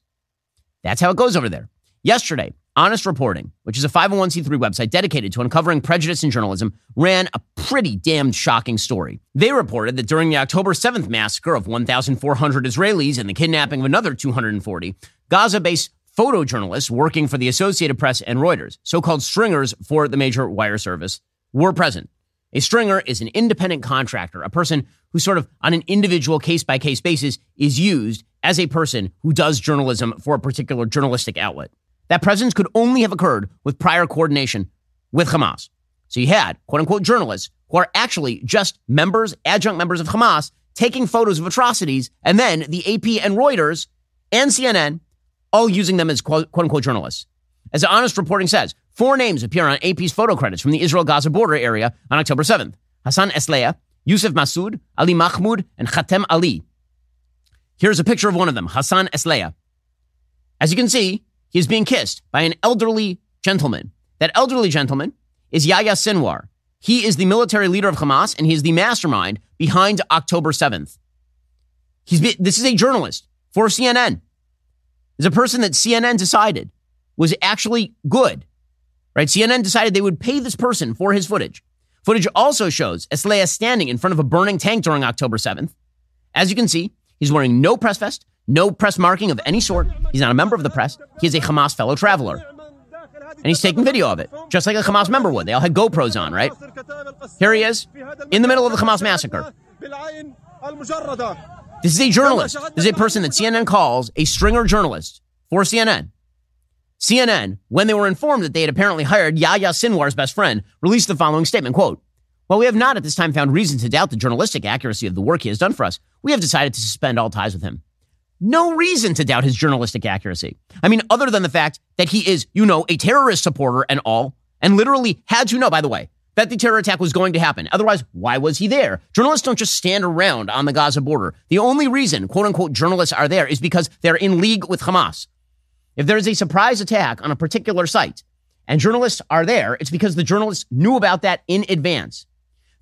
That's how it goes over there. Yesterday, Honest Reporting, which is a 501c3 website dedicated to uncovering prejudice in journalism, ran a pretty damned shocking story. They reported that during the October 7th massacre of 1,400 Israelis and the kidnapping of another 240, Gaza based photojournalists working for the Associated Press and Reuters, so called stringers for the major wire service, were present. A stringer is an independent contractor, a person who, sort of on an individual case by case basis, is used as a person who does journalism for a particular journalistic outlet. That presence could only have occurred with prior coordination with Hamas. So you had quote unquote journalists who are actually just members, adjunct members of Hamas, taking photos of atrocities, and then the AP and Reuters and CNN all using them as quote, quote unquote journalists. As the Honest Reporting says, four names appear on AP's photo credits from the Israel Gaza border area on October 7th Hassan Eslaiah, Yusuf Masood, Ali Mahmoud, and Khatem Ali. Here's a picture of one of them, Hassan Eslaiah. As you can see, he is being kissed by an elderly gentleman. That elderly gentleman is Yahya Sinwar. He is the military leader of Hamas, and he is the mastermind behind October 7th. He's this is a journalist for CNN. Is a person that CNN decided was actually good. Right? CNN decided they would pay this person for his footage. Footage also shows Eslaiah standing in front of a burning tank during October 7th. As you can see, he's wearing no press vest, no press marking of any sort. He's not a member of the press. He is a Hamas fellow traveler. And he's taking video of it, just like a Hamas member would. They all had GoPros on, right? Here he is, in the middle of the Hamas massacre. This is a journalist. This is a person that CNN calls a stringer journalist for CNN. CNN, when they were informed that they had apparently hired Yahya Sinwar's best friend, released the following statement, quote, While we have not at this time found reason to doubt the journalistic accuracy of the work he has done for us, we have decided to suspend all ties with him. No reason to doubt his journalistic accuracy. I mean, other than the fact that he is, you know, a terrorist supporter and all, and literally had to know, by the way, that the terror attack was going to happen. Otherwise, why was he there? Journalists don't just stand around on the Gaza border. The only reason, quote unquote, journalists are there is because they're in league with Hamas. If there is a surprise attack on a particular site and journalists are there, it's because the journalists knew about that in advance.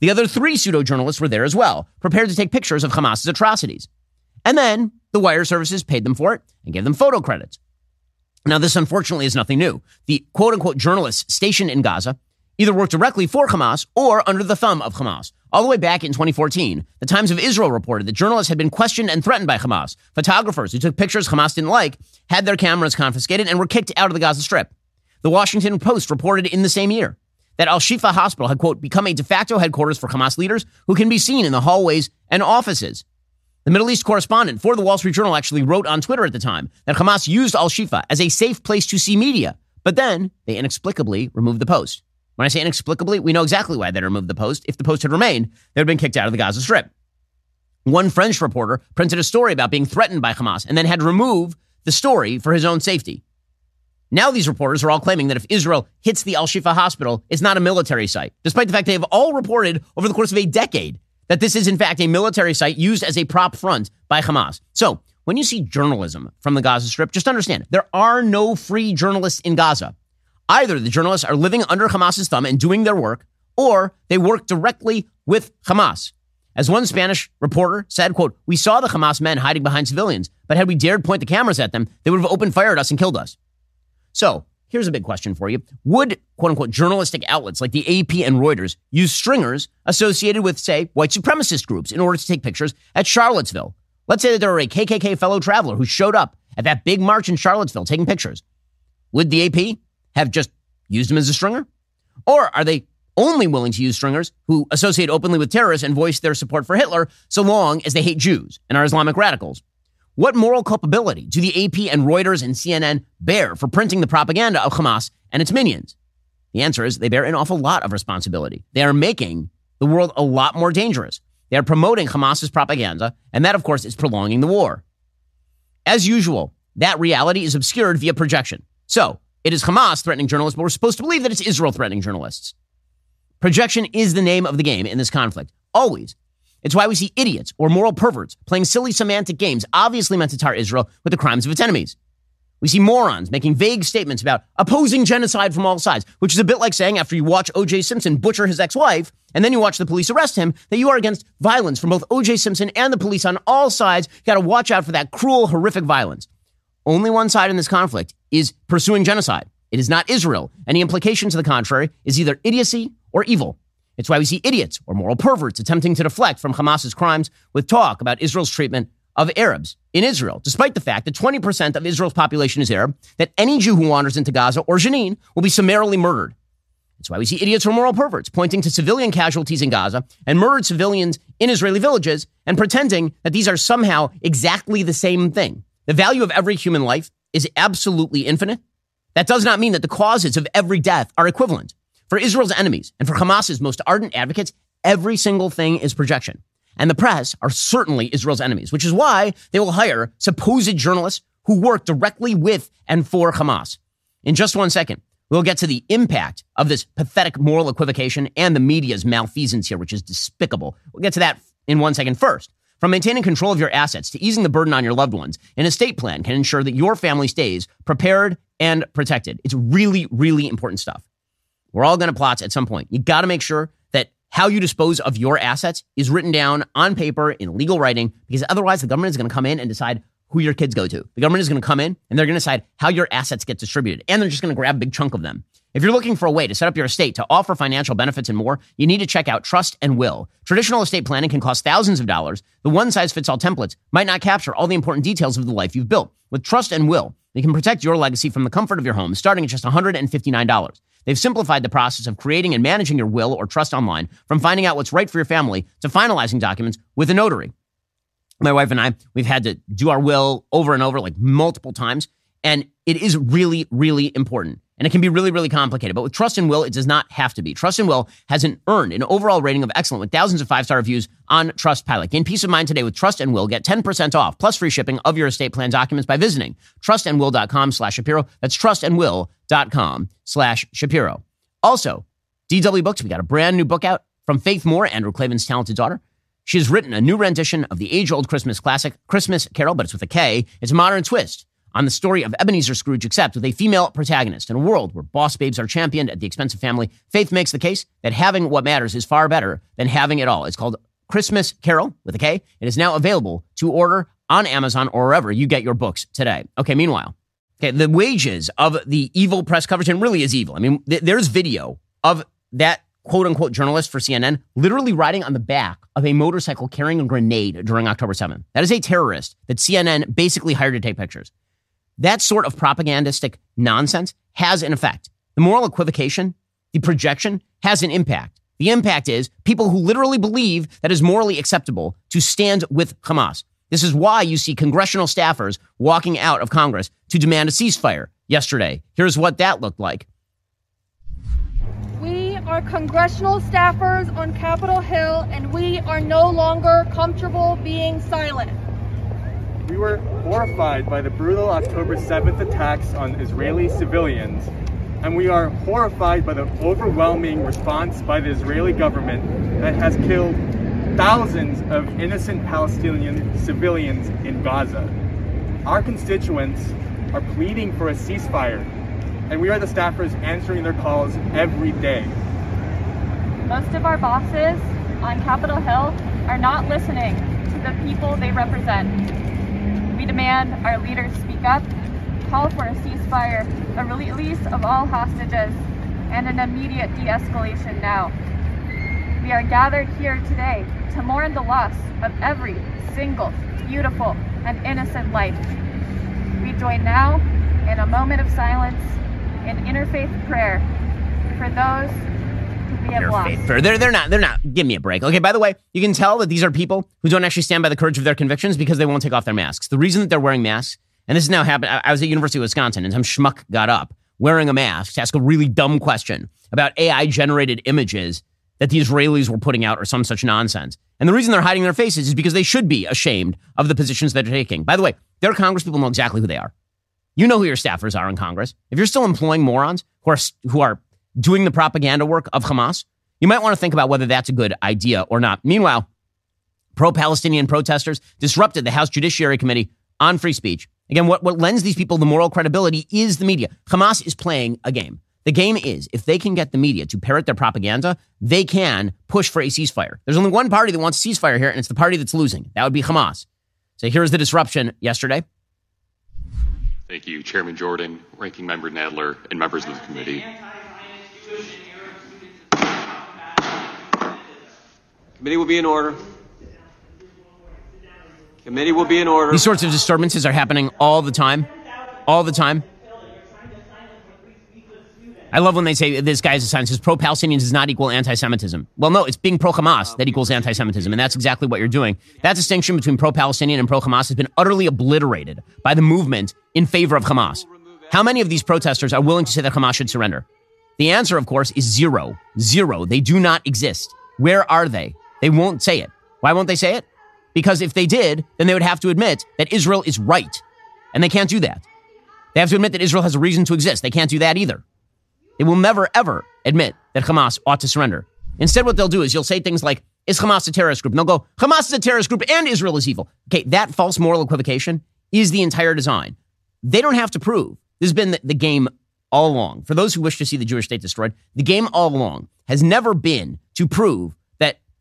The other three pseudo journalists were there as well, prepared to take pictures of Hamas's atrocities. And then the wire services paid them for it and gave them photo credits. Now, this unfortunately is nothing new. The quote unquote journalists stationed in Gaza either worked directly for Hamas or under the thumb of Hamas. All the way back in 2014, the Times of Israel reported that journalists had been questioned and threatened by Hamas. Photographers who took pictures Hamas didn't like had their cameras confiscated and were kicked out of the Gaza Strip. The Washington Post reported in the same year that Al Shifa Hospital had, quote, become a de facto headquarters for Hamas leaders who can be seen in the hallways and offices. The Middle East correspondent for the Wall Street Journal actually wrote on Twitter at the time that Hamas used Al Shifa as a safe place to see media, but then they inexplicably removed the post. When I say inexplicably, we know exactly why they removed the post. If the post had remained, they would have been kicked out of the Gaza Strip. One French reporter printed a story about being threatened by Hamas and then had to remove the story for his own safety. Now these reporters are all claiming that if Israel hits the Al Shifa hospital, it's not a military site, despite the fact they have all reported over the course of a decade that this is in fact a military site used as a prop front by Hamas. So when you see journalism from the Gaza Strip, just understand there are no free journalists in Gaza. Either the journalists are living under Hamas's thumb and doing their work, or they work directly with Hamas. As one Spanish reporter said, quote, we saw the Hamas men hiding behind civilians, but had we dared point the cameras at them, they would have opened fire at us and killed us. So here's a big question for you. Would quote unquote journalistic outlets like the AP and Reuters use stringers associated with, say, white supremacist groups in order to take pictures at Charlottesville? Let's say that there were a KKK fellow traveler who showed up at that big march in Charlottesville taking pictures. Would the AP have just used him as a stringer? Or are they only willing to use stringers who associate openly with terrorists and voice their support for Hitler so long as they hate Jews and are Islamic radicals? What moral culpability do the AP and Reuters and CNN bear for printing the propaganda of Hamas and its minions? The answer is they bear an awful lot of responsibility. They are making the world a lot more dangerous. They are promoting Hamas's propaganda, and that, of course, is prolonging the war. As usual, that reality is obscured via projection. So, it is Hamas threatening journalists, but we're supposed to believe that it's Israel threatening journalists. Projection is the name of the game in this conflict. Always. It's why we see idiots or moral perverts playing silly semantic games obviously meant to tar Israel with the crimes of its enemies. We see morons making vague statements about opposing genocide from all sides, which is a bit like saying after you watch O.J. Simpson butcher his ex wife and then you watch the police arrest him that you are against violence from both O.J. Simpson and the police on all sides. You got to watch out for that cruel, horrific violence. Only one side in this conflict is pursuing genocide. It is not Israel. Any implication to the contrary is either idiocy or evil. It's why we see idiots or moral perverts attempting to deflect from Hamas's crimes with talk about Israel's treatment of Arabs in Israel, despite the fact that 20% of Israel's population is Arab, that any Jew who wanders into Gaza or Jenin will be summarily murdered. It's why we see idiots or moral perverts pointing to civilian casualties in Gaza and murdered civilians in Israeli villages and pretending that these are somehow exactly the same thing. The value of every human life is absolutely infinite. That does not mean that the causes of every death are equivalent. For Israel's enemies and for Hamas's most ardent advocates, every single thing is projection. And the press are certainly Israel's enemies, which is why they will hire supposed journalists who work directly with and for Hamas. In just one second, we'll get to the impact of this pathetic moral equivocation and the media's malfeasance here, which is despicable. We'll get to that in one second first. From maintaining control of your assets to easing the burden on your loved ones, an estate plan can ensure that your family stays prepared and protected. It's really, really important stuff. We're all going to plots at some point. You got to make sure that how you dispose of your assets is written down on paper in legal writing because otherwise the government is going to come in and decide who your kids go to. The government is going to come in and they're going to decide how your assets get distributed and they're just going to grab a big chunk of them. If you're looking for a way to set up your estate to offer financial benefits and more, you need to check out Trust and Will. Traditional estate planning can cost thousands of dollars. The one size fits all templates might not capture all the important details of the life you've built. With Trust and Will, they can protect your legacy from the comfort of your home starting at just $159. They've simplified the process of creating and managing your will or trust online, from finding out what's right for your family to finalizing documents with a notary. My wife and I, we've had to do our will over and over, like multiple times, and it is really, really important. And it can be really, really complicated. But with Trust and Will, it does not have to be. Trust and Will has an earned an overall rating of excellent with thousands of five star reviews on Trustpilot. Gain peace of mind today with Trust and Will. Get 10% off plus free shipping of your estate plan documents by visiting trustandwill.com slash Shapiro. That's trustandwill.com slash Shapiro. Also, DW Books, we got a brand new book out from Faith Moore, Andrew Klavan's talented daughter. She has written a new rendition of the age old Christmas classic, Christmas Carol, but it's with a K. It's a modern twist on the story of Ebenezer Scrooge, except with a female protagonist. In a world where boss babes are championed at the expense of family, Faith makes the case that having what matters is far better than having it all. It's called Christmas Carol with a K. It is now available to order on Amazon or wherever you get your books today. Okay, meanwhile, okay, the wages of the evil press coverage, and really is evil. I mean, th- there's video of that quote unquote journalist for CNN literally riding on the back of a motorcycle carrying a grenade during October 7th. That is a terrorist that CNN basically hired to take pictures. That sort of propagandistic nonsense has an effect. The moral equivocation, the projection has an impact. The impact is people who literally believe that is morally acceptable to stand with Hamas. This is why you see congressional staffers walking out of Congress to demand a ceasefire yesterday. Here's what that looked like. We are congressional staffers on Capitol Hill, and we are no longer comfortable being silent. We were horrified by the brutal October 7th attacks on Israeli civilians, and we are horrified by the overwhelming response by the Israeli government that has killed thousands of innocent Palestinian civilians in Gaza. Our constituents are pleading for a ceasefire, and we are the staffers answering their calls every day. Most of our bosses on Capitol Hill are not listening to the people they represent. We demand our leaders speak up, call for a ceasefire, a release of all hostages, and an immediate de escalation now. We are gathered here today to mourn the loss of every single beautiful and innocent life. We join now in a moment of silence in interfaith prayer for those They're, they're not, they're not, give me a break. Okay, by the way, you can tell that these are people who don't actually stand by the courage of their convictions because they won't take off their masks. The reason that they're wearing masks, and this is now happened, I was at University of Wisconsin and some schmuck got up wearing a mask to ask a really dumb question about AI generated images that the Israelis were putting out or some such nonsense. And the reason they're hiding their faces is because they should be ashamed of the positions that they're taking. By the way, their Congress people know exactly who they are. You know who your staffers are in Congress. If you're still employing morons who are, who are doing the propaganda work of Hamas, you might want to think about whether that's a good idea or not. Meanwhile, pro Palestinian protesters disrupted the House Judiciary Committee on free speech. Again, what, what lends these people the moral credibility is the media. Hamas is playing a game. The game is if they can get the media to parrot their propaganda, they can push for a ceasefire. There's only one party that wants a ceasefire here, and it's the party that's losing. That would be Hamas. So here's the disruption yesterday. Thank you, Chairman Jordan, Ranking Member Nadler, and members of the committee. Committee will be in order. Committee will be in order. These sorts of disturbances are happening all the time. All the time. I love when they say this guy's a scientist. Pro Palestinians does not equal anti Semitism. Well, no, it's being pro Hamas that equals anti Semitism. And that's exactly what you're doing. That distinction between pro Palestinian and pro Hamas has been utterly obliterated by the movement in favor of Hamas. How many of these protesters are willing to say that Hamas should surrender? The answer, of course, is zero. Zero. They do not exist. Where are they? They won't say it. Why won't they say it? Because if they did, then they would have to admit that Israel is right. And they can't do that. They have to admit that Israel has a reason to exist. They can't do that either. They will never, ever admit that Hamas ought to surrender. Instead, what they'll do is you'll say things like, is Hamas a terrorist group? And they'll go, Hamas is a terrorist group and Israel is evil. Okay, that false moral equivocation is the entire design. They don't have to prove. This has been the, the game all along. For those who wish to see the Jewish state destroyed, the game all along has never been to prove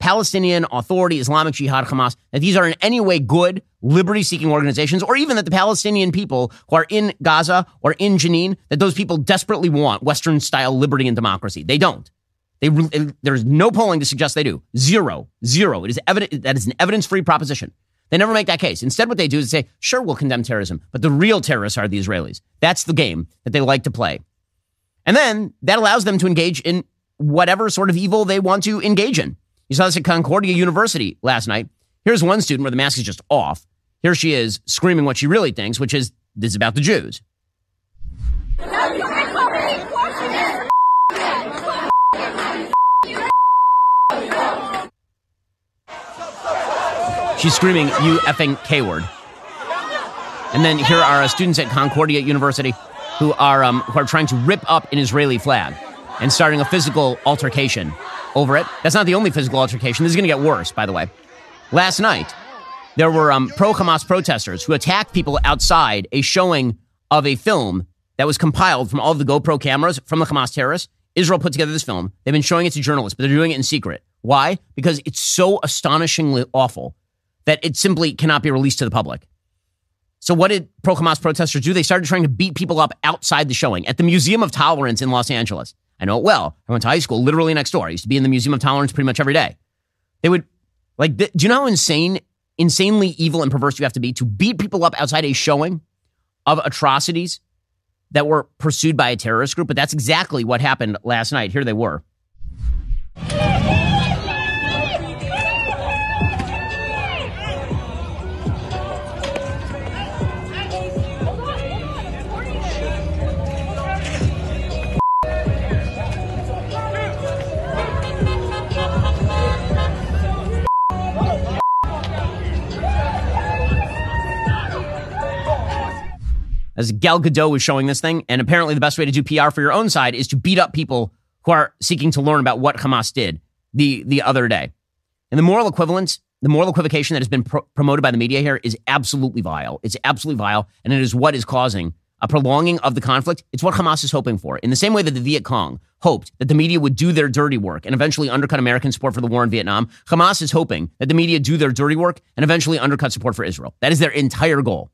Palestinian Authority, Islamic Jihad, Hamas, that these are in any way good, liberty seeking organizations, or even that the Palestinian people who are in Gaza or in Jenin, that those people desperately want Western style liberty and democracy. They don't. They, there's no polling to suggest they do. Zero. Zero. It is evident, that is an evidence free proposition. They never make that case. Instead, what they do is say, sure, we'll condemn terrorism, but the real terrorists are the Israelis. That's the game that they like to play. And then that allows them to engage in whatever sort of evil they want to engage in. You saw this at Concordia University last night. Here's one student where the mask is just off. Here she is screaming what she really thinks, which is this is about the Jews. She's screaming, you effing K word. And then here are uh, students at Concordia University who are, um, who are trying to rip up an Israeli flag and starting a physical altercation over it. That's not the only physical altercation. This is going to get worse, by the way. Last night, there were um, pro Hamas protesters who attacked people outside a showing of a film that was compiled from all of the GoPro cameras from the Hamas terrorists. Israel put together this film. They've been showing it to journalists, but they're doing it in secret. Why? Because it's so astonishingly awful that it simply cannot be released to the public. So, what did pro Hamas protesters do? They started trying to beat people up outside the showing at the Museum of Tolerance in Los Angeles. I know it well. I went to high school literally next door. I used to be in the Museum of Tolerance pretty much every day. They would, like, do you know how insane, insanely evil and perverse you have to be to beat people up outside a showing of atrocities that were pursued by a terrorist group? But that's exactly what happened last night. Here they were. As Gal Gadot was showing this thing. And apparently, the best way to do PR for your own side is to beat up people who are seeking to learn about what Hamas did the, the other day. And the moral equivalence, the moral equivocation that has been pro- promoted by the media here is absolutely vile. It's absolutely vile. And it is what is causing a prolonging of the conflict. It's what Hamas is hoping for. In the same way that the Viet Cong hoped that the media would do their dirty work and eventually undercut American support for the war in Vietnam, Hamas is hoping that the media do their dirty work and eventually undercut support for Israel. That is their entire goal.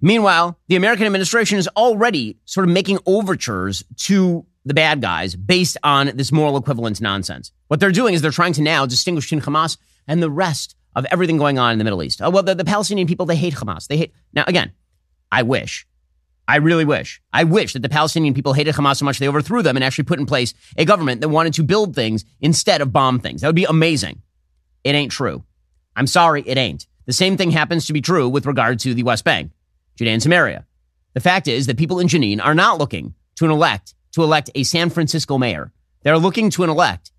Meanwhile, the American administration is already sort of making overtures to the bad guys based on this moral equivalence nonsense. What they're doing is they're trying to now distinguish between Hamas and the rest of everything going on in the Middle East. Oh, well, the, the Palestinian people, they hate Hamas. They hate. Now, again, I wish, I really wish, I wish that the Palestinian people hated Hamas so much they overthrew them and actually put in place a government that wanted to build things instead of bomb things. That would be amazing. It ain't true. I'm sorry, it ain't. The same thing happens to be true with regard to the West Bank. Judea and Samaria. The fact is that people in Jenin are not looking to an elect to elect a San Francisco mayor. They're looking to an elect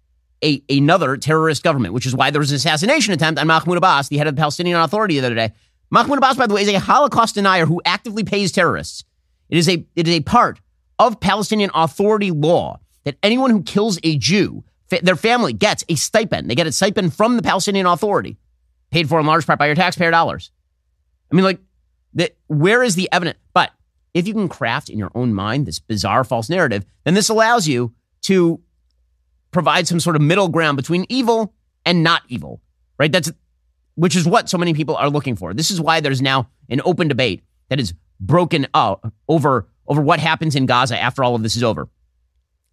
a, another terrorist government, which is why there was an assassination attempt on Mahmoud Abbas, the head of the Palestinian Authority the other day. Mahmoud Abbas, by the way, is a Holocaust denier who actively pays terrorists. It is a it is a part of Palestinian Authority law that anyone who kills a Jew, fa- their family gets a stipend. They get a stipend from the Palestinian Authority, paid for in large part by your taxpayer dollars. I mean, like that where is the evidence? But if you can craft in your own mind this bizarre false narrative, then this allows you to provide some sort of middle ground between evil and not evil, right? That's which is what so many people are looking for. This is why there's now an open debate that is broken up over over what happens in Gaza after all of this is over.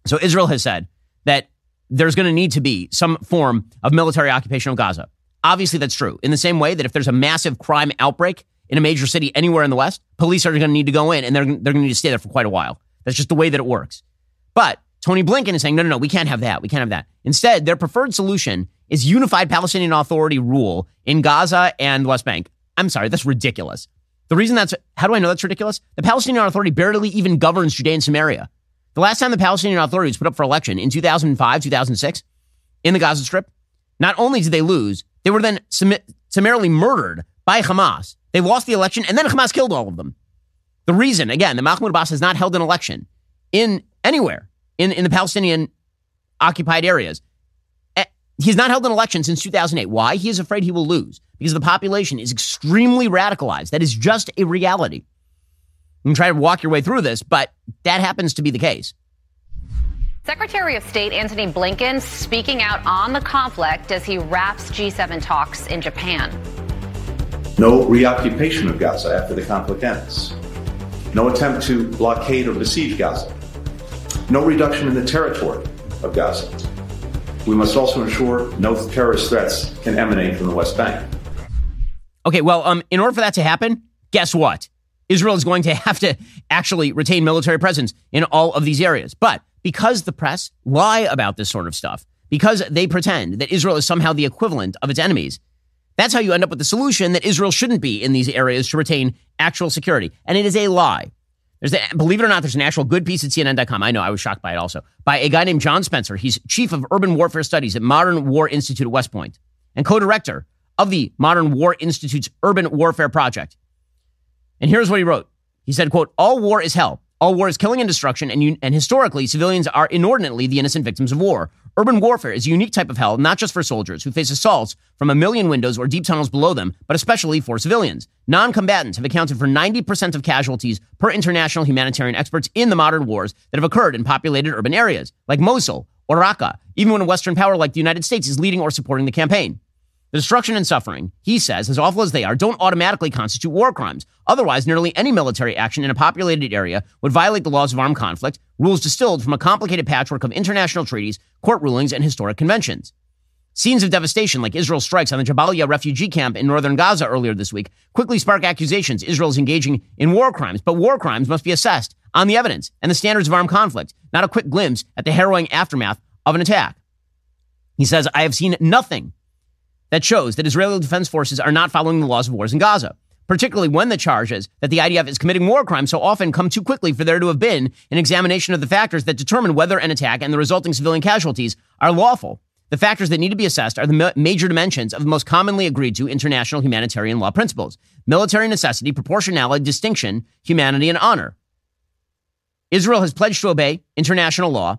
So Israel has said that there's going to need to be some form of military occupation of Gaza. Obviously, that's true. In the same way that if there's a massive crime outbreak in a major city anywhere in the West, police are going to need to go in and they're, they're going to need to stay there for quite a while. That's just the way that it works. But Tony Blinken is saying, no, no, no, we can't have that. We can't have that. Instead, their preferred solution is unified Palestinian Authority rule in Gaza and West Bank. I'm sorry, that's ridiculous. The reason that's, how do I know that's ridiculous? The Palestinian Authority barely even governs Judea and Samaria. The last time the Palestinian Authority was put up for election in 2005, 2006, in the Gaza Strip, not only did they lose, they were then summarily murdered by Hamas they lost the election, and then Hamas killed all of them. The reason, again, that Mahmoud Abbas has not held an election in anywhere in, in the Palestinian occupied areas. Eh, he's not held an election since 2008. Why? He is afraid he will lose because the population is extremely radicalized. That is just a reality. You can try to walk your way through this, but that happens to be the case. Secretary of State Antony Blinken speaking out on the conflict as he wraps G7 talks in Japan. No reoccupation of Gaza after the conflict ends. No attempt to blockade or besiege Gaza. No reduction in the territory of Gaza. We must also ensure no terrorist threats can emanate from the West Bank. Okay, well, um, in order for that to happen, guess what? Israel is going to have to actually retain military presence in all of these areas. But because the press lie about this sort of stuff, because they pretend that Israel is somehow the equivalent of its enemies, that's how you end up with the solution that Israel shouldn't be in these areas to retain actual security. And it is a lie. There's a, believe it or not, there's an actual good piece at CNN.com. I know I was shocked by it also by a guy named John Spencer. He's chief of urban warfare studies at Modern War Institute at West Point and co-director of the Modern War Institute's Urban Warfare Project. And here's what he wrote. He said, quote, all war is hell. All war is killing and destruction, and, and historically, civilians are inordinately the innocent victims of war. Urban warfare is a unique type of hell, not just for soldiers who face assaults from a million windows or deep tunnels below them, but especially for civilians. Non combatants have accounted for 90% of casualties per international humanitarian experts in the modern wars that have occurred in populated urban areas, like Mosul or Raqqa, even when a Western power like the United States is leading or supporting the campaign. The destruction and suffering, he says, as awful as they are, don't automatically constitute war crimes. Otherwise, nearly any military action in a populated area would violate the laws of armed conflict, rules distilled from a complicated patchwork of international treaties, court rulings, and historic conventions. Scenes of devastation like Israel's strikes on the Jabalia refugee camp in northern Gaza earlier this week quickly spark accusations Israel is engaging in war crimes, but war crimes must be assessed on the evidence and the standards of armed conflict, not a quick glimpse at the harrowing aftermath of an attack. He says, I have seen nothing that shows that Israeli defense forces are not following the laws of wars in Gaza, particularly when the charges that the IDF is committing war crimes so often come too quickly for there to have been an examination of the factors that determine whether an attack and the resulting civilian casualties are lawful. The factors that need to be assessed are the major dimensions of the most commonly agreed to international humanitarian law principles military necessity, proportionality, distinction, humanity, and honor. Israel has pledged to obey international law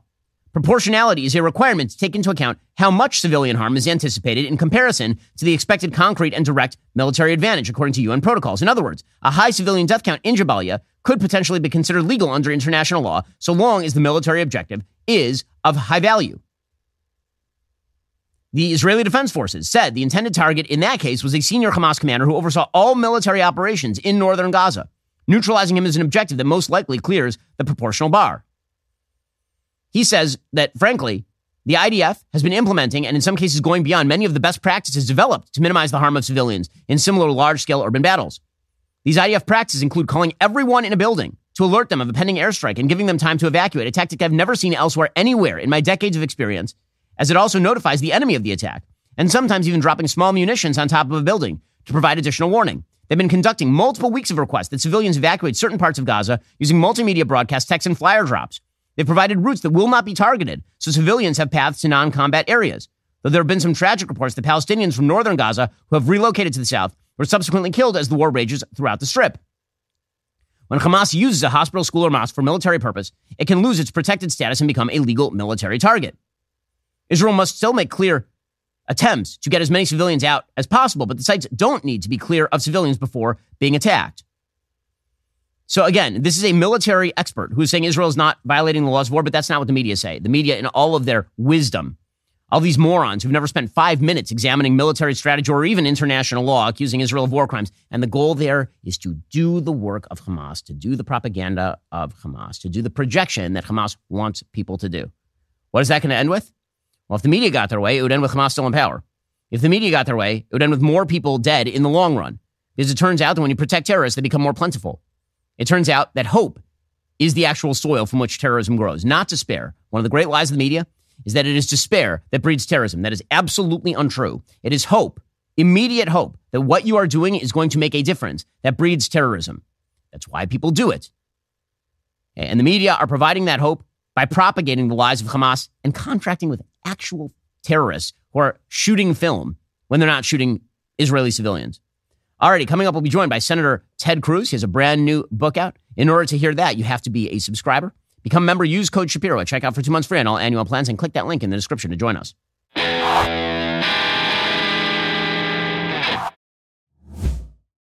Proportionality is a requirement to take into account how much civilian harm is anticipated in comparison to the expected concrete and direct military advantage, according to UN protocols. In other words, a high civilian death count in Jabalia could potentially be considered legal under international law so long as the military objective is of high value. The Israeli Defense Forces said the intended target in that case was a senior Hamas commander who oversaw all military operations in northern Gaza. Neutralizing him is an objective that most likely clears the proportional bar. He says that, frankly, the IDF has been implementing and in some cases going beyond many of the best practices developed to minimize the harm of civilians in similar large scale urban battles. These IDF practices include calling everyone in a building to alert them of a pending airstrike and giving them time to evacuate, a tactic I've never seen elsewhere anywhere in my decades of experience, as it also notifies the enemy of the attack, and sometimes even dropping small munitions on top of a building to provide additional warning. They've been conducting multiple weeks of requests that civilians evacuate certain parts of Gaza using multimedia broadcast text and flyer drops. They've provided routes that will not be targeted, so civilians have paths to non combat areas. Though there have been some tragic reports that Palestinians from northern Gaza who have relocated to the south were subsequently killed as the war rages throughout the strip. When Hamas uses a hospital, school, or mosque for military purpose, it can lose its protected status and become a legal military target. Israel must still make clear attempts to get as many civilians out as possible, but the sites don't need to be clear of civilians before being attacked. So again, this is a military expert who is saying Israel is not violating the laws of war, but that's not what the media say. The media, in all of their wisdom, all these morons who've never spent five minutes examining military strategy or even international law, accusing Israel of war crimes. And the goal there is to do the work of Hamas, to do the propaganda of Hamas, to do the projection that Hamas wants people to do. What is that going to end with? Well, if the media got their way, it would end with Hamas still in power. If the media got their way, it would end with more people dead in the long run. Because it turns out that when you protect terrorists, they become more plentiful. It turns out that hope is the actual soil from which terrorism grows, not despair. One of the great lies of the media is that it is despair that breeds terrorism. That is absolutely untrue. It is hope, immediate hope, that what you are doing is going to make a difference that breeds terrorism. That's why people do it. And the media are providing that hope by propagating the lies of Hamas and contracting with actual terrorists who are shooting film when they're not shooting Israeli civilians. Alrighty, coming up, we'll be joined by Senator Ted Cruz. He has a brand new book out. In order to hear that, you have to be a subscriber. Become a member, use code Shapiro at checkout for two months free on all annual plans, and click that link in the description to join us.